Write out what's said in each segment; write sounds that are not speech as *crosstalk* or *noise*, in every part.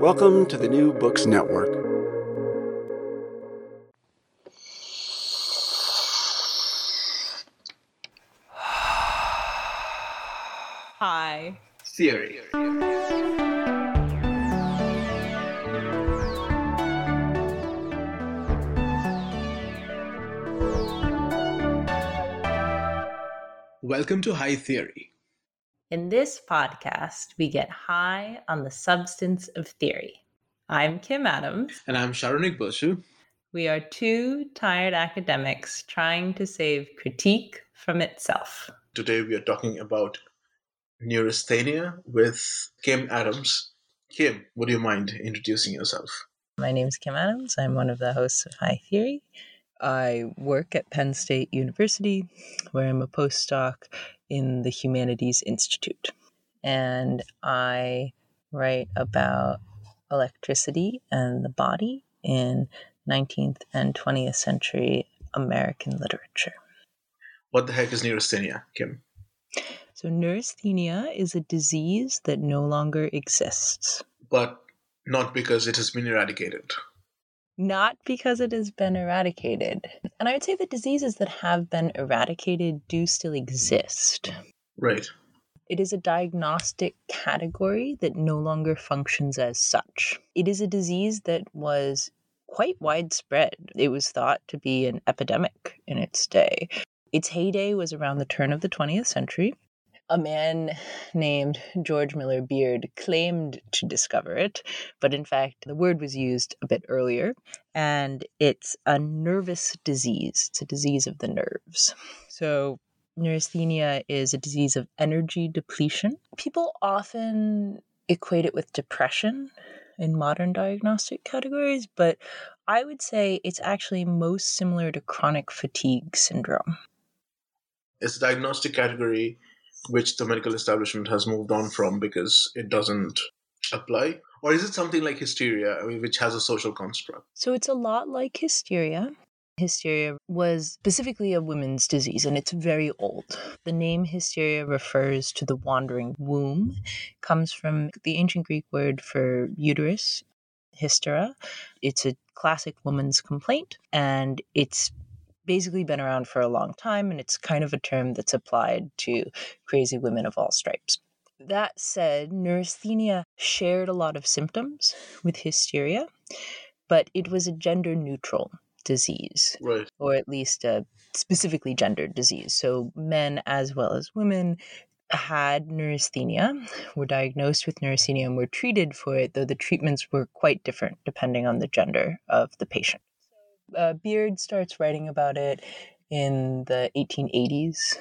Welcome to the New Books Network. Hi. Theory. Welcome to High Theory. In this podcast, we get high on the substance of theory. I'm Kim Adams. And I'm Saronik Bosu. We are two tired academics trying to save critique from itself. Today we are talking about neurasthenia with Kim Adams. Kim, would you mind introducing yourself? My name is Kim Adams. I'm one of the hosts of High Theory. I work at Penn State University, where I'm a postdoc in the Humanities Institute. And I write about electricity and the body in 19th and 20th century American literature. What the heck is neurasthenia, Kim? So, neurasthenia is a disease that no longer exists. But not because it has been eradicated. Not because it has been eradicated. And I would say the diseases that have been eradicated do still exist. Right. It is a diagnostic category that no longer functions as such. It is a disease that was quite widespread. It was thought to be an epidemic in its day. Its heyday was around the turn of the 20th century. A man named George Miller Beard claimed to discover it, but in fact, the word was used a bit earlier, and it's a nervous disease. It's a disease of the nerves. So, neurasthenia is a disease of energy depletion. People often equate it with depression in modern diagnostic categories, but I would say it's actually most similar to chronic fatigue syndrome. It's a diagnostic category which the medical establishment has moved on from because it doesn't apply? Or is it something like hysteria, which has a social construct? So it's a lot like hysteria. Hysteria was specifically a women's disease and it's very old. The name hysteria refers to the wandering womb, comes from the ancient Greek word for uterus, hystera. It's a classic woman's complaint and it's basically been around for a long time and it's kind of a term that's applied to crazy women of all stripes. That said, neurasthenia shared a lot of symptoms with hysteria, but it was a gender neutral disease, Right. or at least a specifically gendered disease. So men as well as women had neurasthenia, were diagnosed with neurasthenia, and were treated for it, though the treatments were quite different depending on the gender of the patient. Uh, Beard starts writing about it in the 1880s,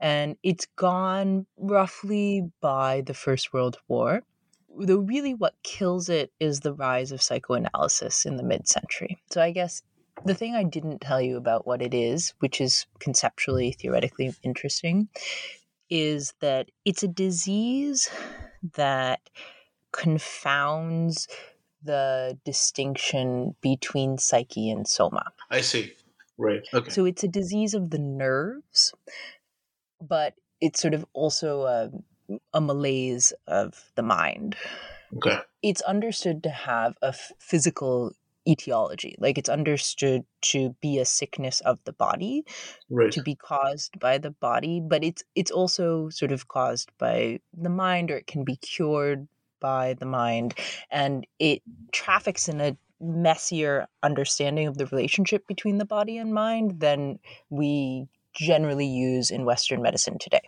and it's gone roughly by the First World War. Though, really, what kills it is the rise of psychoanalysis in the mid century. So, I guess the thing I didn't tell you about what it is, which is conceptually, theoretically interesting, is that it's a disease that confounds the distinction between psyche and soma. I see. Right. Okay. So it's a disease of the nerves, but it's sort of also a, a malaise of the mind. okay. It's understood to have a physical etiology, like it's understood to be a sickness of the body, Right. to be caused by the body, but it's it's also sort of caused by the mind, or it can be cured by the mind and it traffics in a messier understanding of the relationship between the body and mind than we generally use in Western medicine today.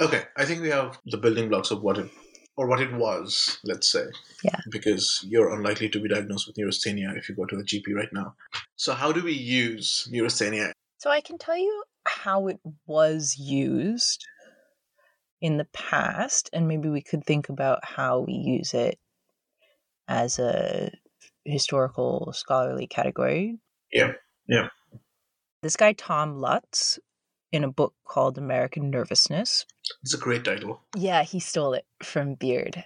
Okay, I think we have the building blocks of what it or what it was, let's say. Yeah. Because you're unlikely to be diagnosed with neurasthenia if you go to the GP right now. So how do we use neurasthenia? So I can tell you how it was used in the past, and maybe we could think about how we use it as a historical scholarly category. Yeah. Yeah. This guy, Tom Lutz, in a book called American Nervousness. It's a great title. Yeah, he stole it from Beard,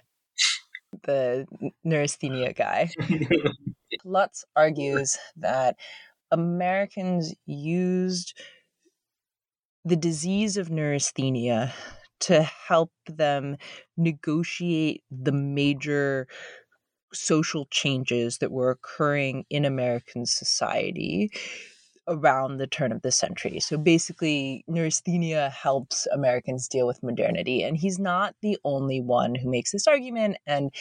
the neurasthenia guy. *laughs* Lutz argues that Americans used the disease of neurasthenia to help them negotiate the major social changes that were occurring in American society around the turn of the century. So basically, neurasthenia helps Americans deal with modernity. And he's not the only one who makes this argument. And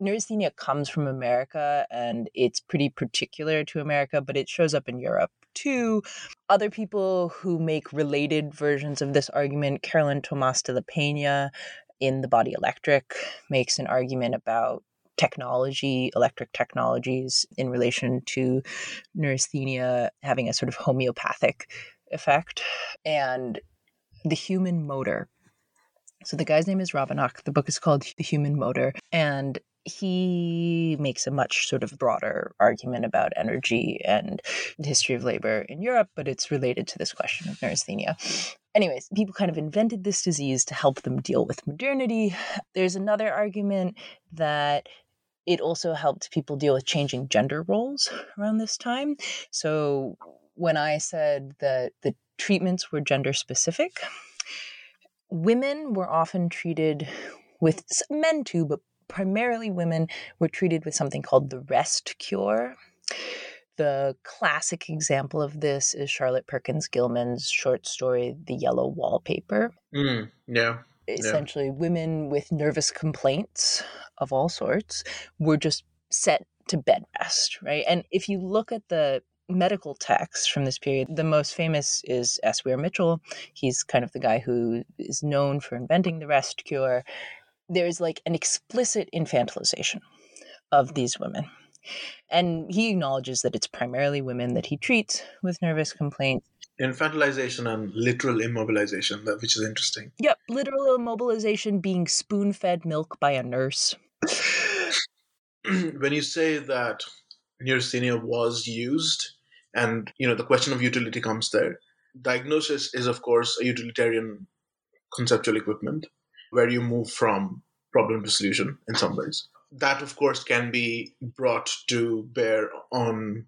neurasthenia comes from America and it's pretty particular to America, but it shows up in Europe too. Other people who make related versions of this argument, Carolyn Thomas de la Peña in The Body Electric, makes an argument about technology, electric technologies in relation to neurasthenia having a sort of homeopathic effect. And the human motor. So the guy's name is Rabinbach. The book is called The Human Motor. And he makes a much sort of broader argument about energy and the history of labor in Europe, but it's related to this question of neurasthenia. Anyways, people kind of invented this disease to help them deal with modernity. There's another argument that it also helped people deal with changing gender roles around this time. So when I said that the treatments were gender specific, women were often treated with men too, but primarily women were treated with something called the rest cure. The classic example of this is Charlotte Perkins Gilman's short story, The Yellow Wallpaper. Mm, yeah. Essentially, yeah. women with nervous complaints of all sorts were just set to bed rest, right? And if you look at the medical texts from this period, the most famous is S. Weir Mitchell. He's kind of the guy who is known for inventing the rest cure there's like an explicit infantilization of these women. And he acknowledges that it's primarily women that he treats with nervous complaints. Infantilization and literal immobilization, which is interesting. Yep, literal immobilization being spoon fed milk by a nurse. *clears throat* when you say that neurasthenia was used, and you know the question of utility comes there, diagnosis is of course a utilitarian conceptual equipment where you move from problem to solution in some ways. That, of course, can be brought to bear on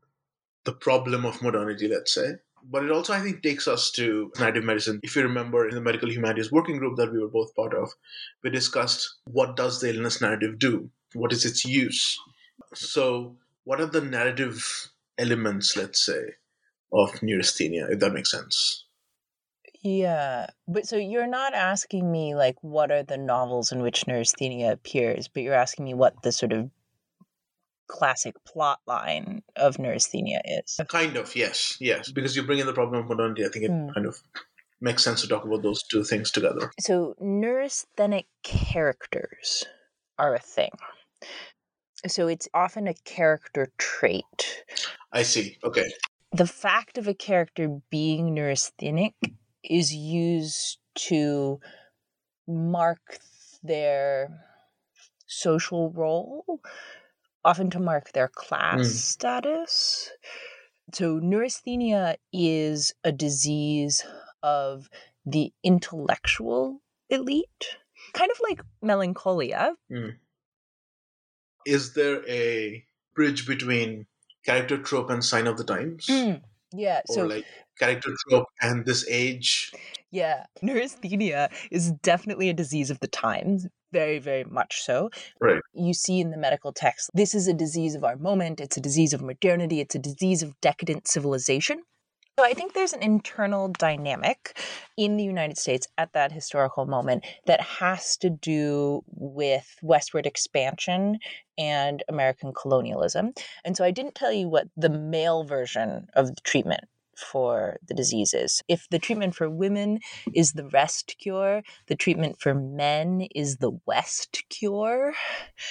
the problem of modernity, let's say. But it also, I think, takes us to narrative medicine. If you remember in the medical humanities working group that we were both part of, we discussed what does the illness narrative do? What is its use? So, what are the narrative elements, let's say, of neurasthenia, if that makes sense? Yeah, but so you're not asking me like what are the novels in which neurasthenia appears, but you're asking me what the sort of classic plot line of neurasthenia is. Kind of, yes, yes. Because you bring in the problem of modernity, I think it mm. kind of makes sense to talk about those two things together. So neurasthenic characters are a thing. So it's often a character trait. I see. Okay. The fact of a character being neurasthenic is used to mark their social role, often to mark their class mm. status. So, neurasthenia is a disease of the intellectual elite, kind of like melancholia. Mm. Is there a bridge between character trope and sign of the times? Mm. Yeah. Or so like character trope and this age. Yeah. Neurasthenia is definitely a disease of the times. Very, very much so. Right. You see in the medical text, this is a disease of our moment. It's a disease of modernity. It's a disease of decadent civilization. So I think there's an internal dynamic in the United States at that historical moment that has to do with westward expansion and American colonialism. And so I didn't tell you what the male version of the treatment for the diseases. If the treatment for women is the rest cure, the treatment for men is the west cure.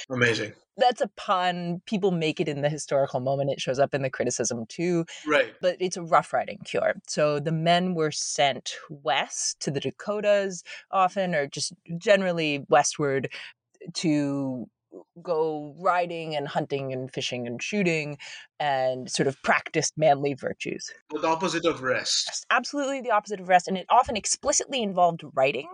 Amazing. That's a pun. People make it in the historical moment. It shows up in the criticism too. Right. But it's a rough riding cure. So the men were sent west to the Dakotas often, or just generally westward to go riding and hunting and fishing and shooting and sort of practice manly virtues. The opposite of rest. Absolutely the opposite of rest. And it often explicitly involved writing,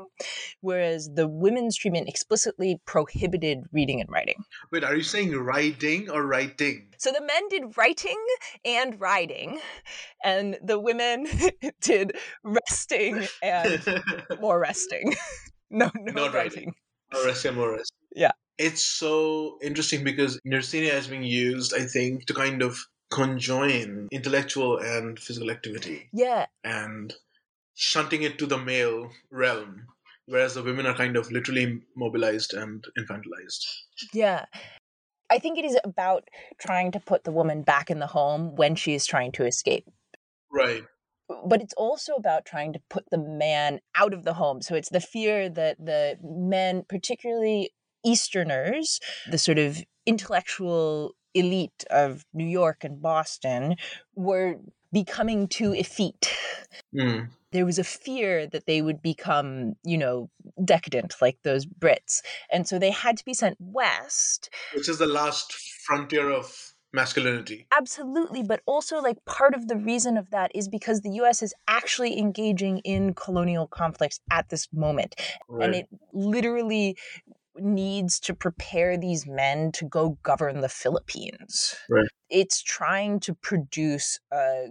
whereas the women's treatment explicitly prohibited reading and writing. Wait, are you saying riding or writing? So the men did writing and riding, and the women *laughs* did resting and *laughs* more resting. *laughs* no, no Not writing. writing. More rest and more rest. Yeah. It's so interesting because neurasthenia is being used, I think, to kind of conjoin intellectual and physical activity Yeah, and shunting it to the male realm, whereas the women are kind of literally mobilized and infantilized. Yeah. I think it is about trying to put the woman back in the home when she is trying to escape. Right. But it's also about trying to put the man out of the home. So it's the fear that the men, particularly Easterners, the sort of intellectual elite of New York and Boston, were becoming too effete. Mm. There was a fear that they would become, you know, decadent like those Brits. And so they had to be sent west Which is the last frontier of masculinity. Absolutely, but also like part of the reason of that is because the US is actually engaging in colonial conflicts at this moment. Right. And it literally needs to prepare these men to go govern the Philippines. Right. It's trying to produce a,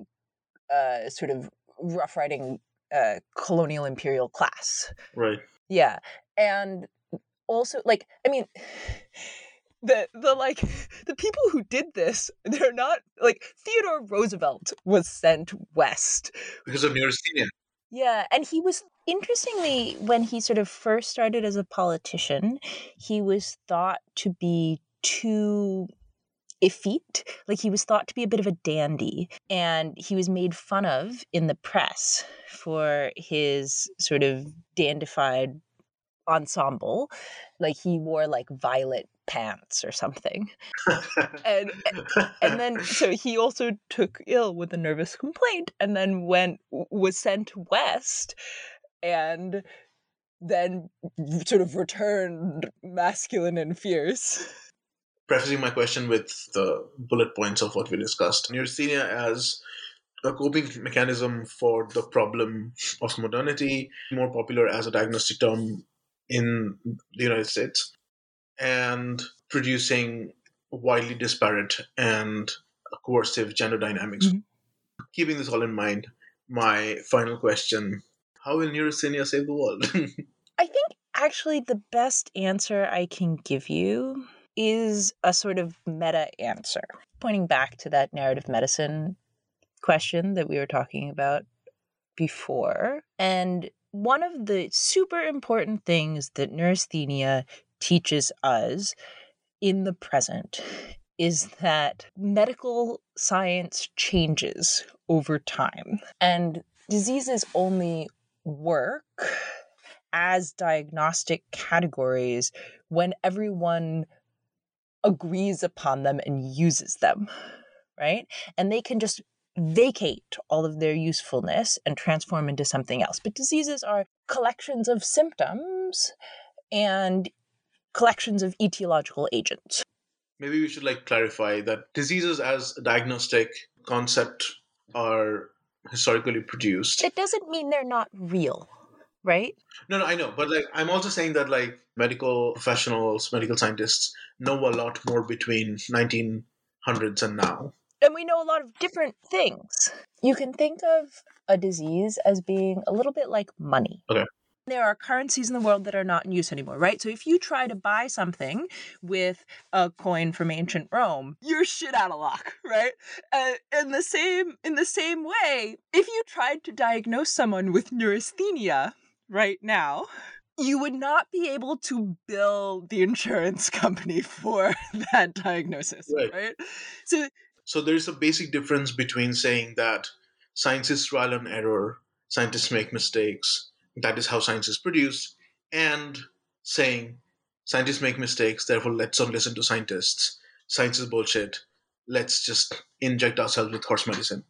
a sort of rough riding uh, colonial imperial class. right. Yeah. And also like I mean *sighs* the the like *sighs* the people who did this they're not like Theodore Roosevelt was sent west. Because of neurasthenia. Yeah, and he was interestingly when he sort of first started as a politician, he was thought to be too effete. Like he was thought to be a bit of a dandy, and he was made fun of in the press for his sort of dandified ensemble. Like he wore like violet pants or something. *laughs* And and then so he also took ill with a nervous complaint and then went was sent west and then sort of returned masculine and fierce. *laughs* prefacing my question with the bullet points of what we discussed. Neurasthenia as a coping mechanism for the problem of modernity, more popular as a diagnostic term in the United States, and producing widely disparate and coercive gender dynamics. Mhm. Keeping this all in mind, my final question How will neurasthenia save the world? *laughs* I think actually the best answer I can give you is a sort of meta answer, pointing back to that narrative medicine question that we were talking about before. And one of the super important things that neurasthenia teaches us in the present is that medical science changes over time and diseases only work as diagnostic categories when everyone agrees upon them and uses them, right? And they can just vacate all of their usefulness and transform into something else. But diseases are collections of symptoms and collections of etiological agents. maybe we should like clarify that diseases as a diagnostic concept are historically produced It doesn't mean they're not real, right? no no i know but like i'm also saying that like medical professionals medical scientists know a lot more between 1900s and now And we know a lot of different things. You can think of a disease as being a little bit like money. Okay. There are currencies in the world that are not in use anymore, right? So if you try to buy something with a coin from ancient Rome, you're shit out of luck, *laughs* right? Uh, in the same in the same way, if you tried to diagnose someone with neurasthenia right now, you would not be able to bill the insurance *laughs* company for that diagnosis, Right. right? So So there's a basic difference between saying that science is trial and error, scientists make mistakes, that is how science is produced, and saying scientists make mistakes, therefore let's not listen to scientists. Science is bullshit. Let's just inject ourselves with horse medicine.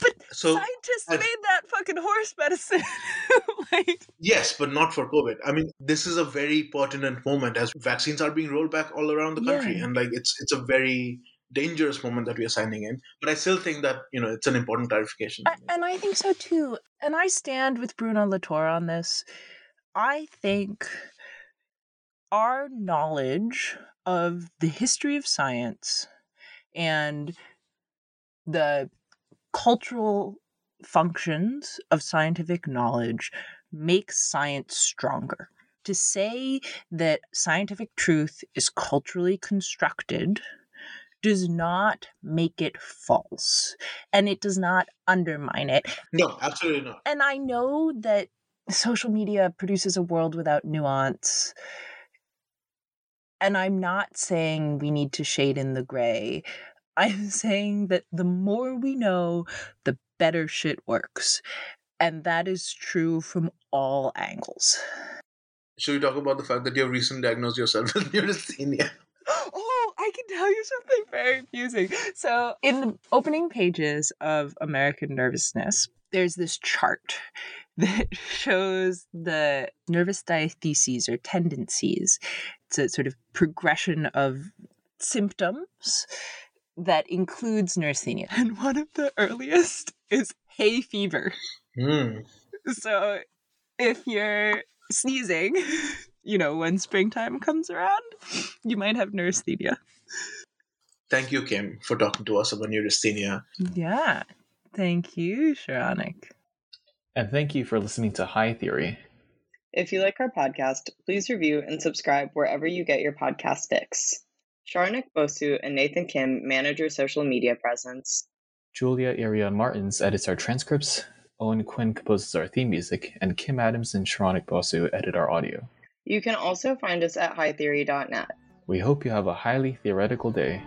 but So scientists I've- made that fucking horse medicine. *laughs* like yes, but not for COVID. I mean, this is a very pertinent moment as vaccines are being rolled back all around the country, Yeah. and like it's it's a very dangerous moment that we are signing in. But I still think that you know it's an important clarification. I, and I think so too. And I stand with Bruno Latour on this. I think our knowledge of the history of science and the cultural functions of scientific knowledge makes science stronger. To say that scientific truth is culturally constructed does not make it false and it does not undermine it. no, absolutely not. And I know that social media produces a world without nuance. And I'm not saying we need to shade in the gray. I'm *laughs* saying that the more we know, the better shit works. And that is true from all angles. Should we talk about the fact that you recently diagnosed yourself *laughs* with neurasthenia? *gasps* Oh, Tell you something very amusing. So, in the opening pages of American Nervousness, there's this chart *laughs* that shows the nervous diatheses or tendencies. It's a sort of progression of symptoms that includes neurasthenia. And one of the earliest is hay fever. Hmm. So, if you're sneezing, *laughs* you know, when springtime comes around, you might have neurasthenia. Thank you, Kim, for talking to us about neurasthenia. Yeah. Thank you, Saronik. And thank you for listening to High Theory. If you like our podcast, please review and subscribe wherever you get your podcast fix. Saronik Bosu and Nathan Kim manage your social media presence. Julia Irion Martins edits our transcripts, Owen Quinn composes our theme music, and Kim Adams and Saronik Bosu edit our audio. You can also find us at hightheory.net. We hope you have a highly theoretical day.